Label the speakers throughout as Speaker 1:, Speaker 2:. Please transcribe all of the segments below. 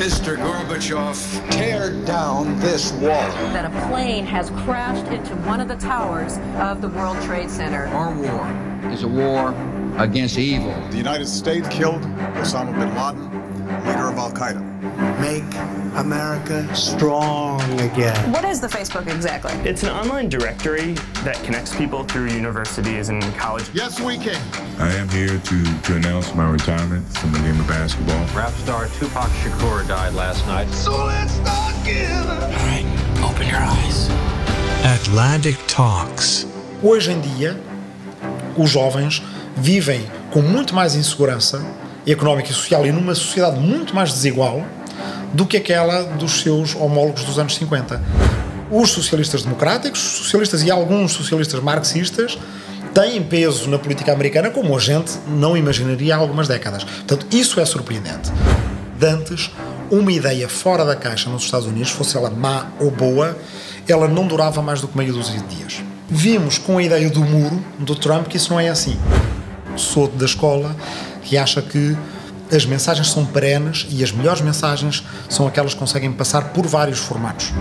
Speaker 1: Mr. Gorbachev, tear down this wall.
Speaker 2: That a plane has crashed into one of the towers of the World Trade Center.
Speaker 3: Our war is a war against evil.
Speaker 1: The United States killed Osama bin Laden, leader of Al Qaeda.
Speaker 4: Make America strong again.
Speaker 2: What is the Facebook exactly?
Speaker 5: It's an online directory that connects people through universities and college.
Speaker 1: Yes, we can.
Speaker 6: I am here to, to announce my retirement from the game of basketball.
Speaker 7: Rap star Tupac Shakur died last night.
Speaker 1: So let's start again.
Speaker 8: All right, open your eyes.
Speaker 4: Atlantic Talks.
Speaker 9: Hoje em dia, os jovens vivem com muito mais insegurança económica e social e numa sociedade muito mais desigual do que aquela dos seus homólogos dos anos 50. Os socialistas democráticos, socialistas e alguns socialistas marxistas têm peso na política americana como a gente não imaginaria há algumas décadas. Portanto, isso é surpreendente. Dantes, uma ideia fora da caixa nos Estados Unidos, fosse ela má ou boa, ela não durava mais do que meio dúzia de dias. Vimos com a ideia do muro do Trump que isso não é assim. Sou da escola que acha que as mensagens são perenes e as melhores mensagens são aquelas que conseguem passar por vários formatos.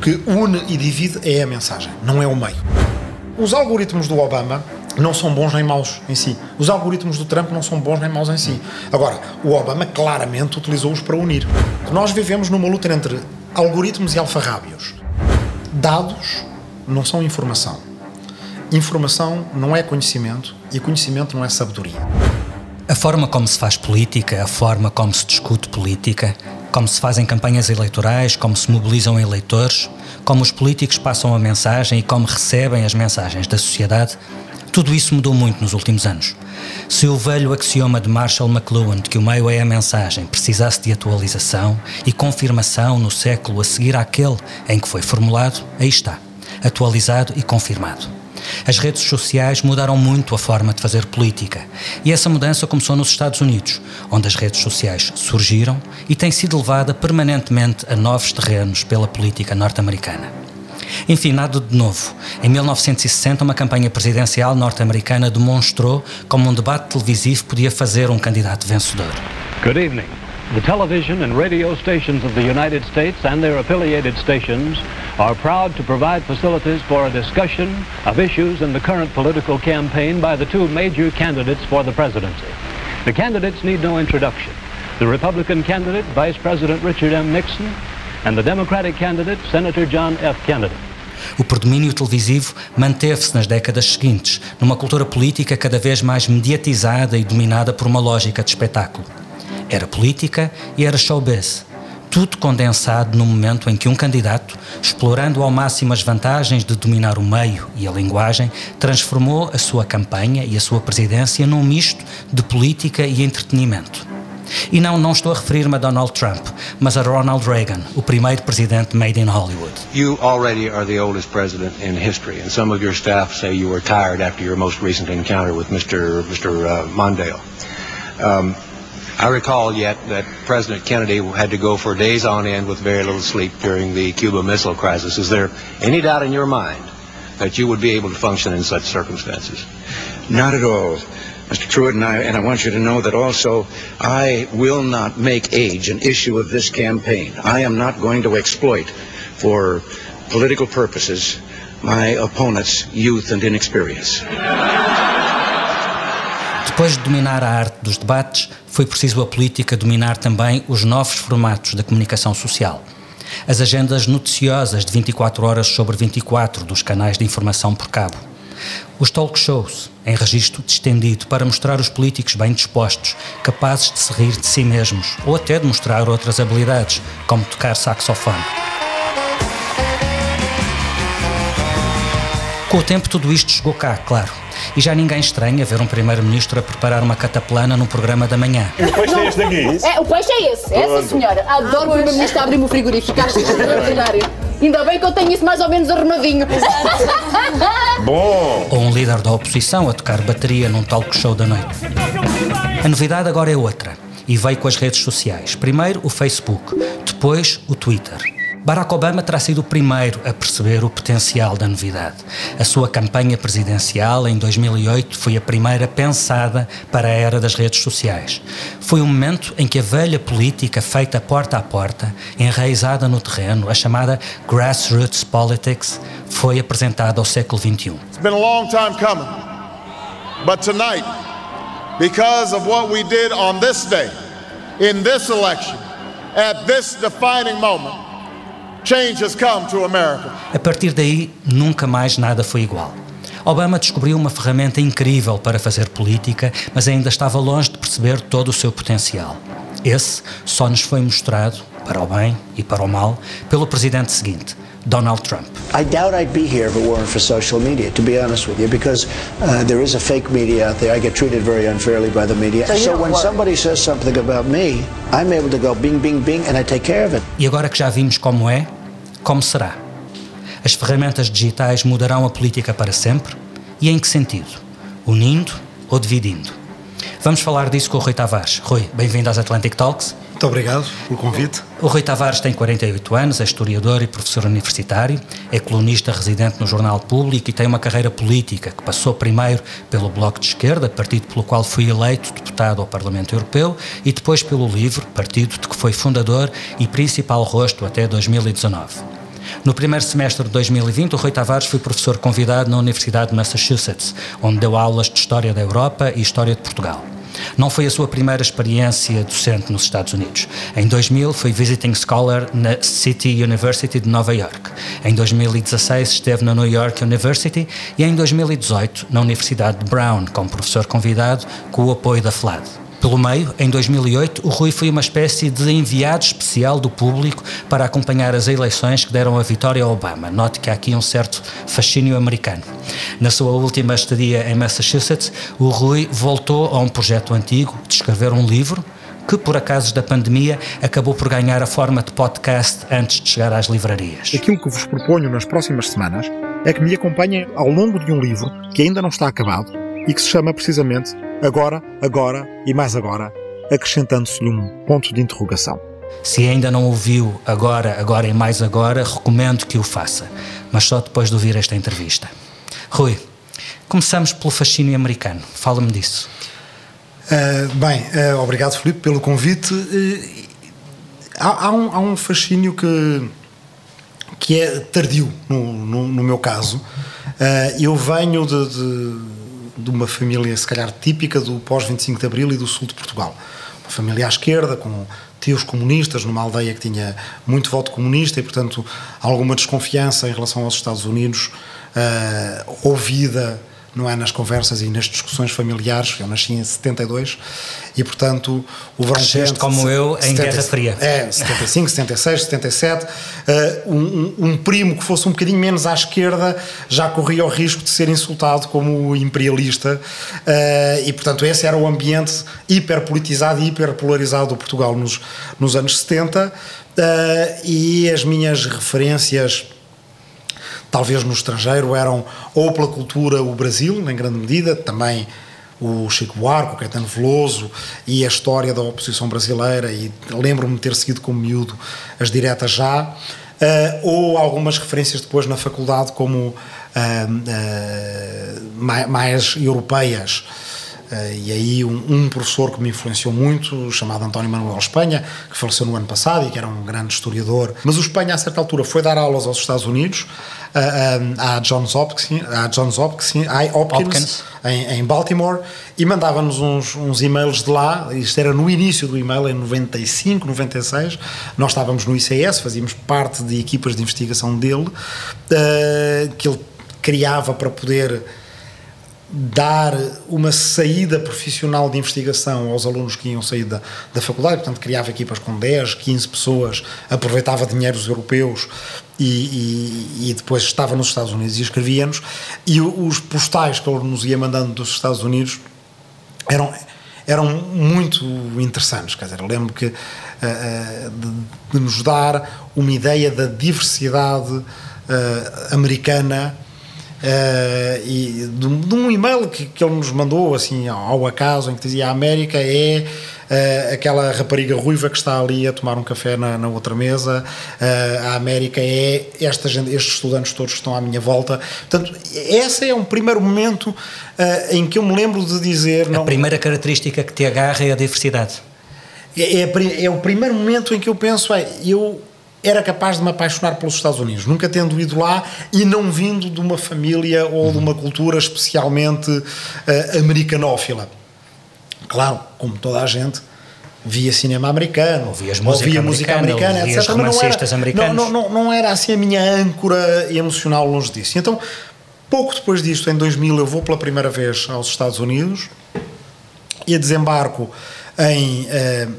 Speaker 9: Que une e divide é a mensagem, não é o meio. Os algoritmos do Obama não são bons nem maus em si. Os algoritmos do Trump não são bons nem maus em si. Agora, o Obama claramente utilizou-os para unir. Nós vivemos numa luta entre algoritmos e alfarrábios. Dados não são informação. Informação não é conhecimento e conhecimento não é sabedoria.
Speaker 10: A forma como se faz política, a forma como se discute política, como se fazem campanhas eleitorais, como se mobilizam eleitores, como os políticos passam a mensagem e como recebem as mensagens da sociedade, tudo isso mudou muito nos últimos anos. Se o velho axioma de Marshall McLuhan de que o meio é a mensagem precisasse de atualização e confirmação no século a seguir àquele em que foi formulado, aí está, atualizado e confirmado. As redes sociais mudaram muito a forma de fazer política. E essa mudança começou nos Estados Unidos, onde as redes sociais surgiram e tem sido levada permanentemente a novos terrenos pela política norte-americana. Enfim, nada de novo. Em 1960, uma campanha presidencial norte-americana demonstrou como um debate televisivo podia fazer um candidato vencedor.
Speaker 11: Good evening. The television and radio stations of the United States and their affiliated stations are proud to provide facilities for a discussion of issues in the current political campaign by the two major candidates for the presidency. The candidates need no introduction. The Republican candidate, Vice President Richard M. Nixon, and the Democratic candidate, Senator John F. Kennedy.
Speaker 10: O predomínio televisivo manteve-se nas décadas seguintes, numa cultura política cada vez mais mediatizada e dominada por uma lógica de espetáculo. Era política e era showbiz. Tudo condensado no momento em que um candidato, explorando ao máximo as vantagens de dominar o meio e a linguagem, transformou a sua campanha e a sua presidência num misto de política e entretenimento. E não, não estou a referir-me a Donald Trump, mas a Ronald Reagan, o primeiro presidente made in Hollywood.
Speaker 7: You already are the oldest president in history, and some of your staff say you were tired after your most recent encounter with Mr. Mr. Uh, Mondale. Um, I recall yet that President Kennedy had to go for days on end with very little sleep during the Cuba Missile Crisis. Is there any doubt in your mind that you would be able to function in such circumstances?
Speaker 12: Not at all. Mr. Truitt, and I, and I want you to know that also I will not make age an issue of this campaign. I am not going to exploit for political purposes my opponent's youth and inexperience.
Speaker 10: Depois de dominar a arte dos debates, foi preciso a política dominar também os novos formatos da comunicação social. As agendas noticiosas de 24 horas sobre 24 dos canais de informação por cabo. Os talk shows, em registro distendido para mostrar os políticos bem dispostos, capazes de se rir de si mesmos ou até de mostrar outras habilidades, como tocar saxofone. Com o tempo, tudo isto chegou cá, claro. E já ninguém estranha ver um primeiro-ministro a preparar uma cataplana no programa da manhã.
Speaker 13: O peixe é este aqui?
Speaker 14: É, o peixe é esse, essa senhora. Adoro o primeiro-ministro a abrir-me o frigorífico, acho extraordinário. Ainda bem que eu tenho isso mais ou menos arrumadinho.
Speaker 13: Bom!
Speaker 10: Ou um líder da oposição a tocar bateria num talk show da noite. A novidade agora é outra e veio com as redes sociais. Primeiro o Facebook, depois o Twitter. Barack Obama terá sido o primeiro a perceber o potencial da novidade. A sua campanha presidencial em 2008 foi a primeira pensada para a era das redes sociais. Foi um momento em que a velha política feita porta a porta, enraizada no terreno, a chamada grassroots politics, foi apresentada ao século XXI.
Speaker 1: It's been a long time coming. But tonight, because of what we did on this day, in this election, at this defining moment,
Speaker 10: A partir daí, nunca mais nada foi igual. Obama descobriu uma ferramenta incrível para fazer política, mas ainda estava longe de perceber todo o seu potencial. Esse só nos foi mostrado, para o bem e para o mal, pelo presidente seguinte, Donald Trump.
Speaker 4: I doubt I'd be here if it weren't for social media, to be honest with you, because uh, there is a fake media out there. I get treated very unfairly by the media. So, so when somebody says something about me, I'm able to go bing, bing, bing, and I take care of it.
Speaker 10: E agora que já vimos como é, como será? As ferramentas digitais mudarão a política para sempre? E em que sentido? Unindo ou dividindo? Vamos falar disso com o Rui Tavares. Rui, bem-vindo às Atlantic Talks.
Speaker 9: Muito obrigado pelo convite.
Speaker 10: O Rui Tavares tem 48 anos, é historiador e professor universitário, é colunista residente no Jornal Público e tem uma carreira política que passou primeiro pelo Bloco de Esquerda, partido pelo qual foi eleito deputado ao Parlamento Europeu, e depois pelo LIVRE, partido de que foi fundador e principal rosto até 2019. No primeiro semestre de 2020, o Rui Tavares foi professor convidado na Universidade de Massachusetts, onde deu aulas de História da Europa e História de Portugal. Não foi a sua primeira experiência docente nos Estados Unidos. Em 2000 foi visiting scholar na City University de Nova York. Em 2016 esteve na New York University e em 2018 na Universidade de Brown como professor convidado com o apoio da FLAD. Pelo meio, em 2008, o Rui foi uma espécie de enviado especial do público para acompanhar as eleições que deram a vitória a Obama. Note que há aqui um certo fascínio americano. Na sua última estadia em Massachusetts, o Rui voltou a um projeto antigo de escrever um livro que, por acaso da pandemia, acabou por ganhar a forma de podcast antes de chegar às livrarias.
Speaker 9: Aquilo que vos proponho nas próximas semanas é que me acompanhem ao longo de um livro que ainda não está acabado e que se chama precisamente Agora, Agora e Mais Agora, acrescentando-se-lhe um ponto de interrogação.
Speaker 10: Se ainda não ouviu Agora, Agora e Mais Agora, recomendo que o faça, mas só depois de ouvir esta entrevista. Rui, começamos pelo fascínio americano. Fala-me disso.
Speaker 9: Uh, bem, uh, obrigado, Filipe, pelo convite. Uh, há, há, um, há, um, fascínio que, que é tardio, no, no, no meu caso. eu venho de, de de uma família, se calhar, típica do pós-25 de Abril e do sul de Portugal. Uma família à esquerda, com tios comunistas, numa aldeia que tinha muito voto comunista e, portanto, alguma desconfiança em relação aos Estados Unidos, uh, ouvida não é nas conversas e nas discussões familiares. Eu nasci em 72 e, portanto, o verão
Speaker 10: quente. como eu, em 70, Guerra Fria.
Speaker 9: É, 75, 76, 77. Uh, um, um, primo que fosse um bocadinho menos à esquerda já corria o risco de ser insultado como imperialista. Uh, e, portanto, esse era o ambiente hiperpolitizado e hiperpolarizado do Portugal nos, nos anos 70. Uh, e as minhas referências talvez no estrangeiro eram ou pela cultura o Brasil, em grande medida, também o Chico Buarque, o Caetano Veloso e a história da oposição brasileira e lembro-me de ter seguido como miúdo as diretas já, uh, ou algumas referências depois na faculdade como uh, uh, mais, mais, europeias. E aí um, um, professor que me influenciou muito, chamado António Manuel Espanha, que faleceu no ano passado e que era um grande historiador. Mas o Espanha, a certa altura, foi dar aulas aos Estados Unidos, à Johns Hopkins, à Johns Hopkins, Hopkins, Hopkins. Em, em, Baltimore e mandava-nos uns, uns e-mails de lá. Isto era no início do e-mail, em 95, 96. Nós estávamos no ICS, fazíamos parte de equipas de investigação dele, que ele criava para poder dar uma saída profissional de investigação aos alunos que iam sair da, da faculdade, portanto criava equipas com 10, 15 pessoas, aproveitava dinheiros europeus e, e, e depois estava nos Estados Unidos e escrevia-nos. E os postais que ele nos ia mandando dos Estados Unidos eram eram muito interessantes, quer dizer, lembro que uh, de, de, nos dar uma ideia da diversidade uh, americana Uh, e de, de, um e-mail que, que ele nos mandou assim ao acaso em que dizia a América é uh, aquela rapariga ruiva que está ali a tomar um café na, na outra mesa. Uh, a América é esta gente, estes estudantes todos que estão à minha volta. Portanto esse é um primeiro momento em que eu me lembro de dizer
Speaker 10: a não, primeira característica que te agarra é a diversidade.
Speaker 9: É, é, é o primeiro momento em que eu penso é, eu era capaz de me apaixonar pelos Estados Unidos, nunca tendo ido lá e não vindo de uma família ou de uma cultura especialmente uh, americanófila. Claro, como toda a gente, via cinema americano,
Speaker 10: ouvias música ouvia música americana, etc. Romancistas
Speaker 9: não
Speaker 10: era,
Speaker 9: não, não, não, era assim a minha âncora emocional longe disso. Então, pouco depois disto, em 2000, eu vou pela primeira vez aos Estados Unidos e desembarco em uh,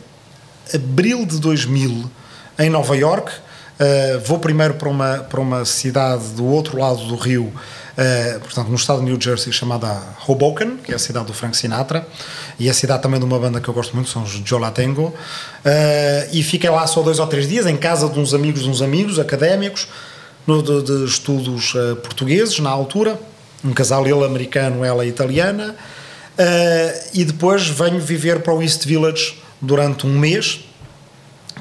Speaker 9: abril de 2000 em Nova York. Uh, vou primeiro para uma, para uma cidade do outro lado do rio, uh, portanto, no estado de New Jersey, chamada Hoboken, que é a cidade do Frank Sinatra, e a cidade também de uma banda que eu gosto muito, são os Jolatengo. Uh, e fiquei lá só dois ou três dias, em casa de uns amigos de uns amigos académicos, no, de, de estudos portugueses, na altura, um casal ele americano, ela italiana, e depois venho viver para o East Village durante um mês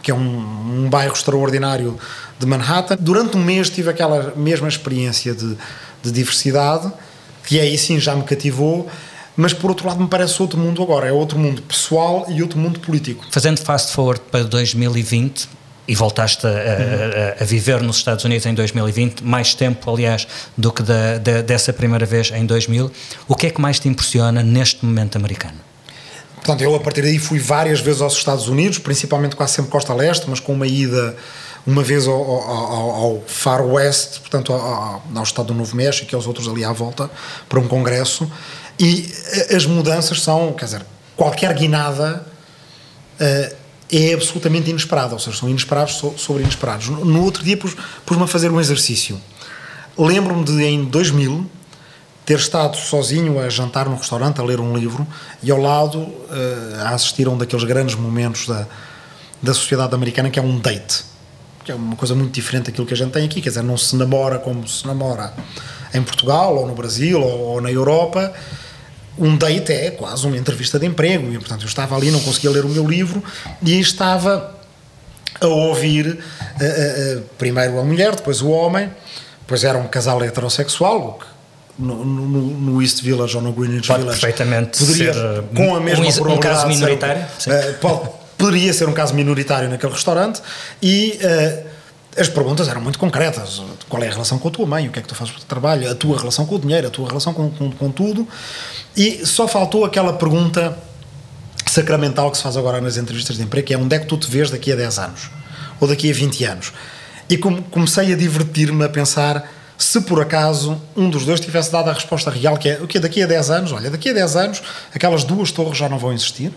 Speaker 9: que é um, um bairro extraordinário de Manhattan. Durante um mês tive aquela mesma experiência de, de diversidade, que aí sim já me cativou, mas por outro lado me parece outro mundo agora, é outro mundo pessoal e outro mundo político.
Speaker 10: Fazendo fast forward para 2020 e voltaste a, a, a, viver nos Estados Unidos em 2020, mais tempo, aliás, do que da, da, dessa primeira vez em 2000, o que é que mais te impressiona neste momento americano?
Speaker 9: Portanto, eu a partir daí fui várias vezes aos Estados Unidos, principalmente quase sempre Costa Leste, mas com uma ida uma vez ao, ao, ao Far West, portanto ao, ao, Estado do Novo México e aos outros ali à volta, para um congresso. E eh, as mudanças são, quer dizer, qualquer guinada uh, é absolutamente inesperada, ou seja, são inesperados sobre inesperados. No, outro dia pus-me pus a fazer um exercício. Lembro-me de em 2000 ter estado sozinho a jantar num restaurante, a ler um livro, e ao lado uh, a assistir a um daqueles grandes momentos da, da sociedade americana, que é um date. Que é uma coisa muito diferente daquilo que a gente tem aqui, quer dizer, não se namora como se namora em Portugal, ou no Brasil, ou, ou na Europa. Um date é quase uma entrevista de emprego, e portanto eu estava ali, não conseguia ler o meu livro, e estava a ouvir uh, uh, primeiro a mulher, depois o homem, depois era um casal heterossexual, o que no, no, no, East Village ou no Greenwich
Speaker 10: pode
Speaker 9: Village.
Speaker 10: perfeitamente
Speaker 9: poderia,
Speaker 10: ser
Speaker 9: com a mesma
Speaker 10: um, um caso minoritário
Speaker 9: ser, uh, pode, poderia ser um caso minoritário naquele restaurante e uh, as perguntas eram muito concretas. Qual é a relação com a tua mãe, o que é que tu fazes para o trabalho? A tua relação com o dinheiro, a tua relação com, com, com tudo? E só faltou aquela pergunta sacramental que se faz agora nas entrevistas de emprego que é onde é que tu te vês daqui a 10 anos? Ou daqui a 20 anos? E comecei a divertir-me a pensar se por acaso um dos dois tivesse dado a resposta real, que é o que daqui a 10 anos, olha, daqui a 10 anos aquelas duas torres já não vão existir,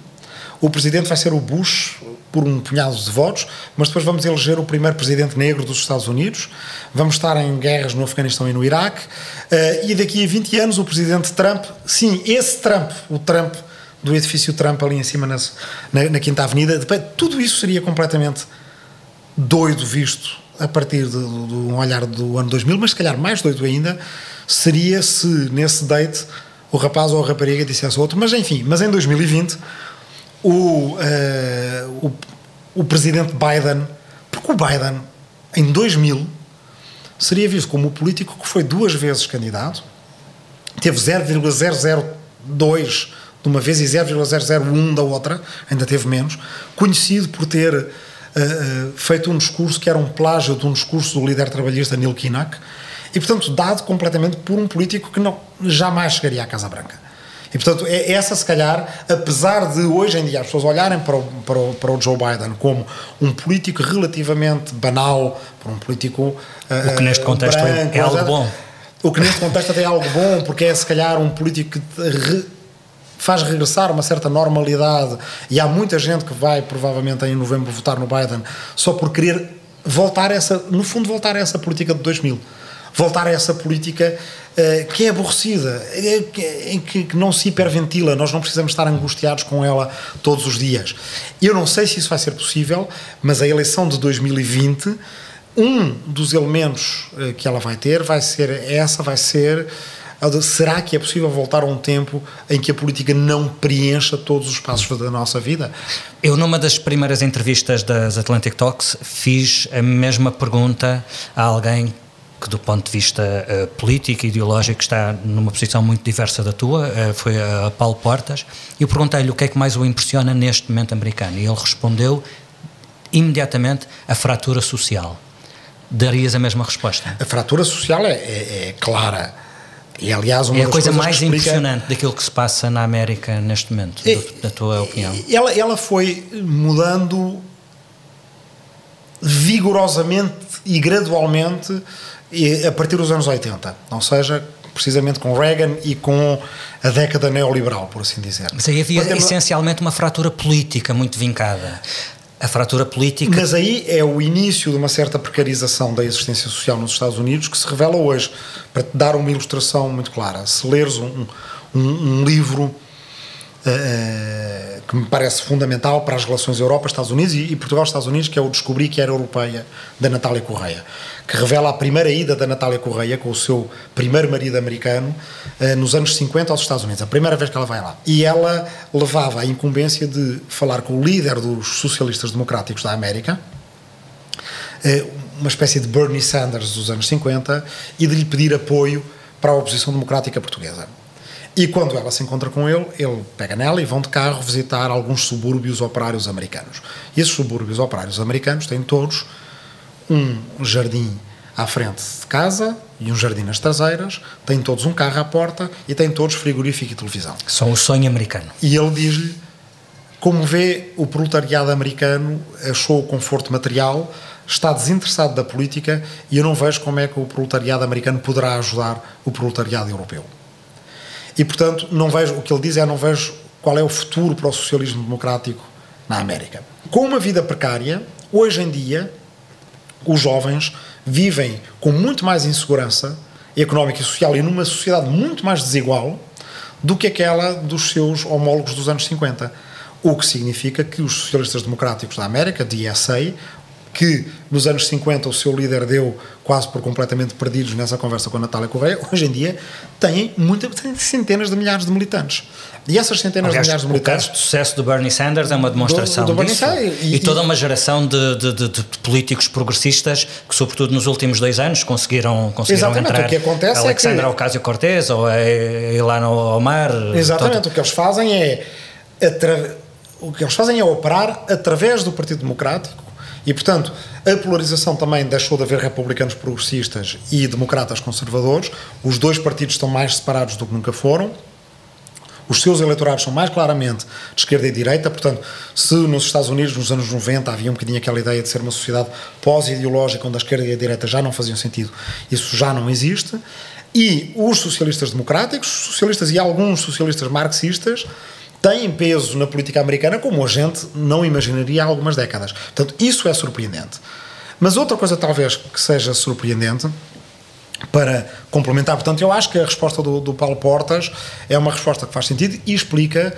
Speaker 9: o presidente vai ser o Bush por um punhado de votos, mas depois vamos eleger o primeiro presidente negro dos Estados Unidos, vamos estar em guerras no Afeganistão e no Iraque, uh, e daqui a 20 anos o presidente Trump, sim, esse Trump, o Trump do edifício Trump ali em cima nas, na, na Quinta Avenida, tudo isso seria completamente doido visto a partir de, um olhar do ano 2000, mas se calhar mais doido ainda seria se nesse date o rapaz ou a rapariga dissesse outro, mas enfim, mas em 2020 o, uh, o, o presidente Biden, porque o Biden em 2000 seria visto como o político que foi duas vezes candidato, teve 0,002 de uma vez e 0,001 da outra, ainda teve menos, conhecido por ter uh, feito um discurso que era um plágio de um discurso do líder trabalhista Neil Kinnock e, portanto, dado completamente por um político que não, jamais chegaria à Casa Branca. E, portanto, é essa, se calhar, apesar de hoje em dia as pessoas olharem para o, para o, para o Joe Biden como um político relativamente banal, para um político.
Speaker 10: Uh, o que neste contexto é branco, é algo bom.
Speaker 9: O que neste contexto até é algo bom, porque é, se calhar, um político que faz regressar uma certa normalidade e há muita gente que vai provavelmente em novembro votar no Biden só por querer voltar a essa, no fundo voltar a essa política de 2000 voltar a essa política uh, que é aborrecida, em que, que, não se hiperventila, nós não precisamos estar angustiados com ela todos os dias. Eu não sei se isso vai ser possível, mas a eleição de 2020 um dos elementos que ela vai ter vai ser essa, vai ser será que é possível voltar a um tempo em que a política não preencha todos os passos da nossa vida?
Speaker 10: Eu, numa das primeiras entrevistas das Atlantic Talks, fiz a mesma pergunta a alguém que do ponto de vista uh, político e ideológico está numa posição muito diversa da tua, uh, foi a Paulo Portas, e eu perguntei-lhe o que é que mais o impressiona neste momento americano, e ele respondeu imediatamente a fratura social. Darias a mesma resposta?
Speaker 9: A fratura social é, é, é clara. E, aliás,
Speaker 10: é a coisa mais
Speaker 9: explica...
Speaker 10: impressionante daquilo que se passa na América neste momento, é, da tua opinião.
Speaker 9: Ela, ela foi mudando vigorosamente e gradualmente a partir dos anos 80, ou seja, precisamente com Reagan e com a década neoliberal, por assim dizer.
Speaker 10: Mas aí havia Mas, essencialmente uma fratura política muito vincada. A fratura política.
Speaker 9: Mas aí é o início de uma certa precarização da existência social nos Estados Unidos que se revela hoje. Para te dar uma ilustração muito clara, se leres um, um, um livro uh, que me parece fundamental para as relações Europa-Estados Unidos e, e Portugal-Estados Unidos, que é o Descobri que era europeia, da Natália Correia, que revela a primeira ida da Natália Correia com o seu primeiro marido americano uh, nos anos 50 aos Estados Unidos, a primeira vez que ela vai lá. E ela levava a incumbência de falar com o líder dos socialistas democráticos da América, uh, uma espécie de Bernie Sanders dos anos 50, e de lhe pedir apoio para a oposição democrática portuguesa. E quando ela se encontra com ele, ele pega nela e vão de carro visitar alguns subúrbios operários americanos. E esses subúrbios operários americanos têm todos um jardim à frente de casa e um jardim nas traseiras, têm todos um carro à porta e têm todos frigorífico e televisão.
Speaker 10: São o sonho americano.
Speaker 9: E ele diz-lhe como vê o proletariado americano, achou o conforto material, está desinteressado da política e eu não vejo como é que o proletariado americano poderá ajudar o proletariado europeu. E, portanto, não vejo, o que ele diz é não vejo qual é o futuro para o socialismo democrático na América. Com uma vida precária, hoje em dia, os jovens vivem com muito mais insegurança económica e social e numa sociedade muito mais desigual do que aquela dos seus homólogos dos anos 50. O que significa que os socialistas democráticos da América, DSA, que nos anos 50 o seu líder deu quase por completamente perdidos nessa conversa com a Natália Correia, hoje em dia têm, muita, têm centenas de milhares de militantes. E essas centenas
Speaker 10: Aliás,
Speaker 9: de milhares de militantes.
Speaker 10: O caso de sucesso do Bernie Sanders é uma demonstração do, do disso. E, e, toda uma geração de, de, de, de, políticos progressistas que, sobretudo nos últimos dois anos, conseguiram, conseguiram
Speaker 9: Exatamente,
Speaker 10: entrar.
Speaker 9: O que acontece
Speaker 10: Alexandra
Speaker 9: é que,
Speaker 10: Ocasio-Cortez ou a Ilana Omar.
Speaker 9: Exatamente,
Speaker 10: todo.
Speaker 9: o que eles fazem é. O que eles fazem é operar através do Partido Democrático e, portanto, a polarização também deixou de haver republicanos progressistas e democratas conservadores. Os dois partidos estão mais separados do que nunca foram. Os seus eleitorados são mais claramente de esquerda e direita, portanto, se nos Estados Unidos, nos anos 90, havia um bocadinho aquela ideia de ser uma sociedade pós-ideológica, onde a esquerda e a direita já não faziam sentido, isso já não existe. E os socialistas democráticos, socialistas e alguns socialistas marxistas, têm peso na política americana como a gente não imaginaria há algumas décadas. Portanto, isso é surpreendente. Mas outra coisa, talvez, que seja surpreendente, para complementar, portanto, eu acho que a resposta do, do Paulo Portas é uma resposta que faz sentido e explica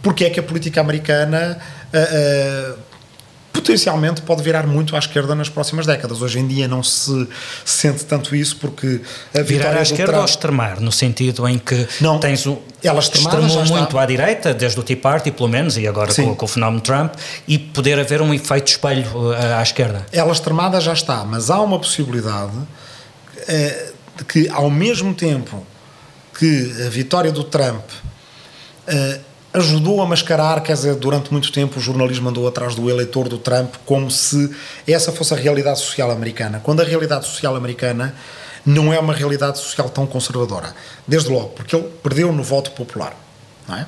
Speaker 9: porque é que a política americana uh, uh, potencialmente pode virar muito à esquerda nas próximas décadas. Hoje em dia não se sente tanto isso porque a
Speaker 10: virar à esquerda Trump... ou extremar, no sentido em que
Speaker 9: não,
Speaker 10: tens um
Speaker 9: ela
Speaker 10: extremou muito à direita, desde o Tea Party pelo menos, e agora com, com, o fenómeno Trump, e poder haver um efeito espelho à, uh, à esquerda.
Speaker 9: Ela extremada já está, mas há uma possibilidade eh, de que ao mesmo tempo que a vitória do Trump eh, ajudou a mascarar, quer dizer, durante muito tempo o jornalismo andou atrás do eleitor do Trump como se essa fosse a realidade social americana, quando a realidade social americana não é uma realidade social tão conservadora. Desde logo, porque ele perdeu no voto popular, não é?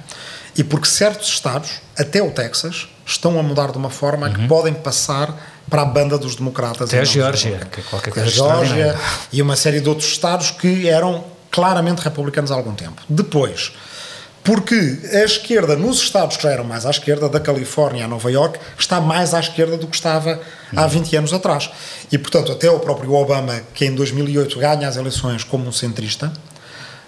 Speaker 9: E porque certos estados, até o Texas, estão a mudar de uma forma uhum. que podem passar para a banda dos democratas.
Speaker 10: Até a Geórgia, que é qualquer coisa A
Speaker 9: Geórgia e uma série de outros estados que eram claramente republicanos há algum tempo. Depois, porque a esquerda, nos estados que já eram mais à esquerda, da Califórnia a Nova York, está mais à esquerda do que estava há 20 anos atrás. E, portanto, até o próprio Obama, que em 2008 ganha as eleições como um centrista,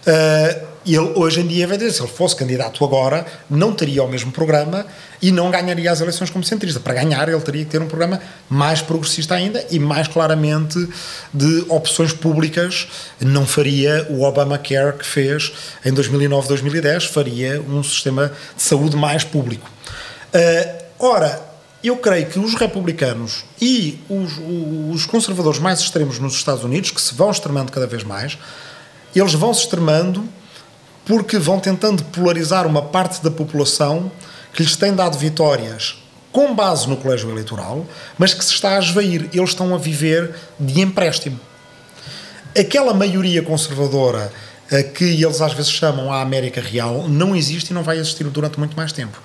Speaker 9: Uh, ele hoje em dia vai dizer, se ele fosse candidato agora, não teria o mesmo programa e não ganharia as eleições como centrista. Para ganhar, ele teria que ter um programa mais progressista ainda e mais claramente de opções públicas. Não faria o Obamacare que fez em 2009, 2010, faria um sistema de saúde mais público. Uh, ora, eu creio que os republicanos e os, os conservadores mais extremos nos Estados Unidos, que se vão extremando cada vez mais, eles vão se extremando porque vão tentando polarizar uma parte da população que lhes tem dado vitórias com base no colégio eleitoral, mas que se está a esvair. Eles estão a viver de empréstimo. Aquela maioria conservadora a que eles às vezes chamam a América Real não existe e não vai existir durante muito mais tempo.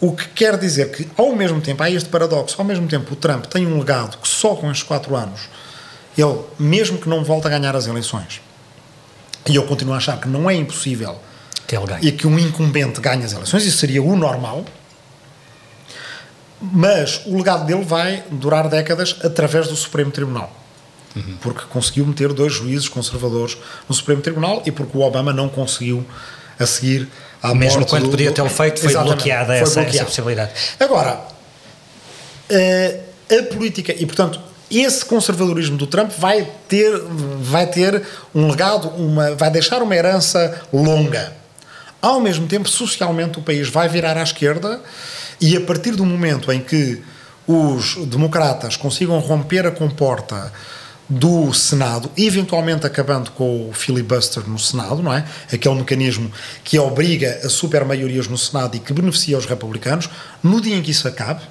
Speaker 9: O que quer dizer que, ao mesmo tempo, há este paradoxo, ao mesmo tempo o Trump tem um legado que só com estes quatro anos, ele, mesmo que não volte a ganhar as eleições, e eu continuo a achar que não é impossível
Speaker 10: que ele ganhe.
Speaker 9: e que um incumbente ganhe as eleições, isso seria o normal. Mas o legado dele vai durar décadas através do Supremo Tribunal. Uhum. Porque conseguiu meter dois juízes conservadores no Supremo Tribunal e porque o Obama não conseguiu a seguir à
Speaker 10: Mesmo quando do, podia tê-lo feito, foi bloqueada essa, essa, possibilidade.
Speaker 9: Agora, eh, a política, e portanto, esse conservadorismo do Trump vai ter, vai ter um legado, uma, vai deixar uma herança longa. Ao mesmo tempo, socialmente, o país vai virar à esquerda e a partir do momento em que os democratas consigam romper a comporta do Senado, eventualmente acabando com o filibuster no Senado, não é? Aquele mecanismo que obriga a supermaiorias no Senado e que beneficia os republicanos, no dia em que isso acabe,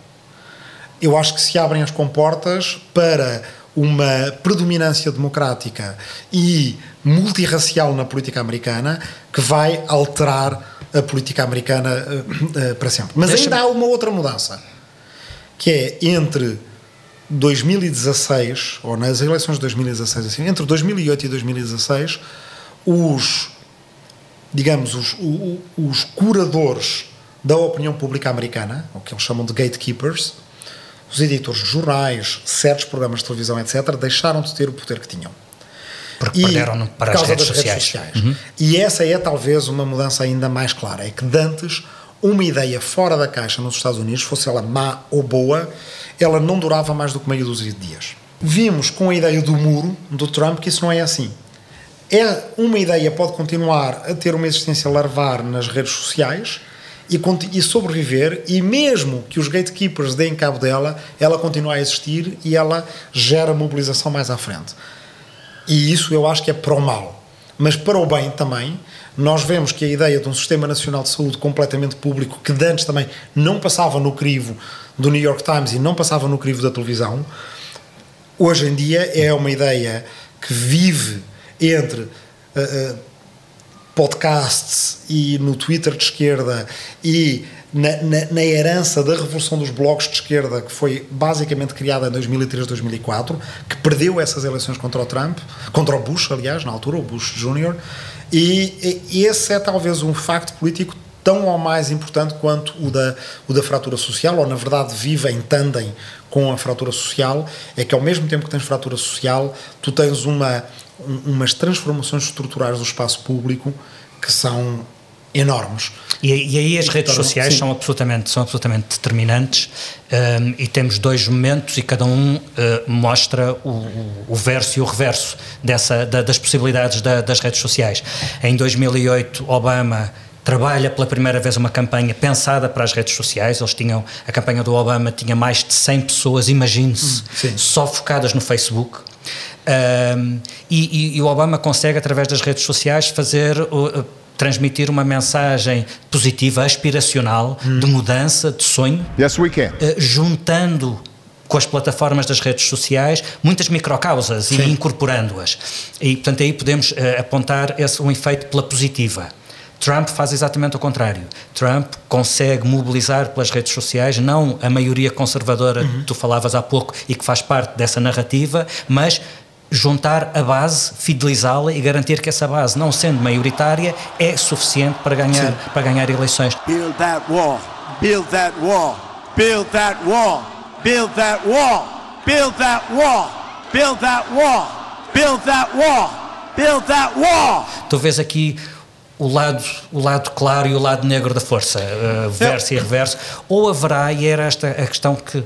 Speaker 9: eu acho que se abrem as comportas para uma predominância democrática e multirracial na política americana que vai alterar a política americana uh, uh, para sempre. Mas ainda há uma outra mudança, que é entre 2016, ou nas eleições de 2016, assim, entre 2008 e 2016, os, digamos, os, os, os curadores da opinião pública americana, o que eles chamam de gatekeepers, os editores de jornais, certos programas de televisão, etc., deixaram de ter o poder que tinham.
Speaker 10: Porque e perderam para
Speaker 9: por
Speaker 10: as redes
Speaker 9: das
Speaker 10: sociais.
Speaker 9: redes sociais. Uhum. E essa é talvez uma mudança ainda mais clara. É que dantes, uma ideia fora da caixa nos Estados Unidos, fosse ela má ou boa, ela não durava mais do que meio dúzia de dias. Vimos com a ideia do muro do Trump que isso não é assim. É uma ideia pode continuar a ter uma existência larvar nas redes sociais, e, e sobreviver, e mesmo que os gatekeepers deem cabo dela, ela continua a existir e ela gera mobilização mais à frente. E isso eu acho que é para o mal. Mas para o bem também, nós vemos que a ideia de um Sistema Nacional de Saúde completamente público, que antes também não passava no crivo do New York Times e não passava no crivo da televisão, hoje em dia é uma ideia que vive entre. Uh, uh, podcasts e no Twitter de esquerda e na, na, na, herança da revolução dos blogs de esquerda que foi basicamente criada em 2003, 2004, que perdeu essas eleições contra o Trump, contra o Bush, aliás, na altura, o Bush Jr., e, e esse é talvez um facto político tão ou mais importante quanto o da, o da fratura social, ou na verdade vive em tandem com a fratura social, é que ao mesmo tempo que tens fratura social, tu tens uma, umas transformações estruturais do espaço público que são enormes.
Speaker 10: E, e aí as redes sociais são absolutamente, são absolutamente determinantes um, e temos dois momentos e cada um uh, mostra o, o, verso e o reverso dessa, da, das possibilidades da, das redes sociais. Em 2008, Obama trabalha pela primeira vez uma campanha pensada para as redes sociais. Eles tinham a campanha do Obama tinha mais de 100 pessoas, imagine-se, hum, só focadas no Facebook. Um, e, e, e, o Obama consegue, através das redes sociais, fazer. Uh, transmitir uma mensagem positiva, aspiracional, hum. de mudança, de sonho.
Speaker 1: Yes, we can.
Speaker 10: Uh, juntando com as plataformas das redes sociais muitas microcausas Sim. e incorporando-as. E, portanto, aí podemos uh, apontar esse, um efeito pela positiva. Trump faz exatamente o contrário. Trump consegue mobilizar pelas redes sociais não a maioria conservadora uhum. que tu falavas há pouco e que faz parte dessa narrativa, mas juntar a base, fidelizá-la e garantir que essa base, não sendo maioritária, é suficiente para ganhar, para ganhar eleições.
Speaker 13: Build that wall, build that wall, build that wall, build that wall, build that wall, build that wall, build that wall, Build that wall.
Speaker 10: Tu vês aqui o lado, o lado claro e o lado negro da força, uh, verso e reverso, ou haverá, e era esta a questão que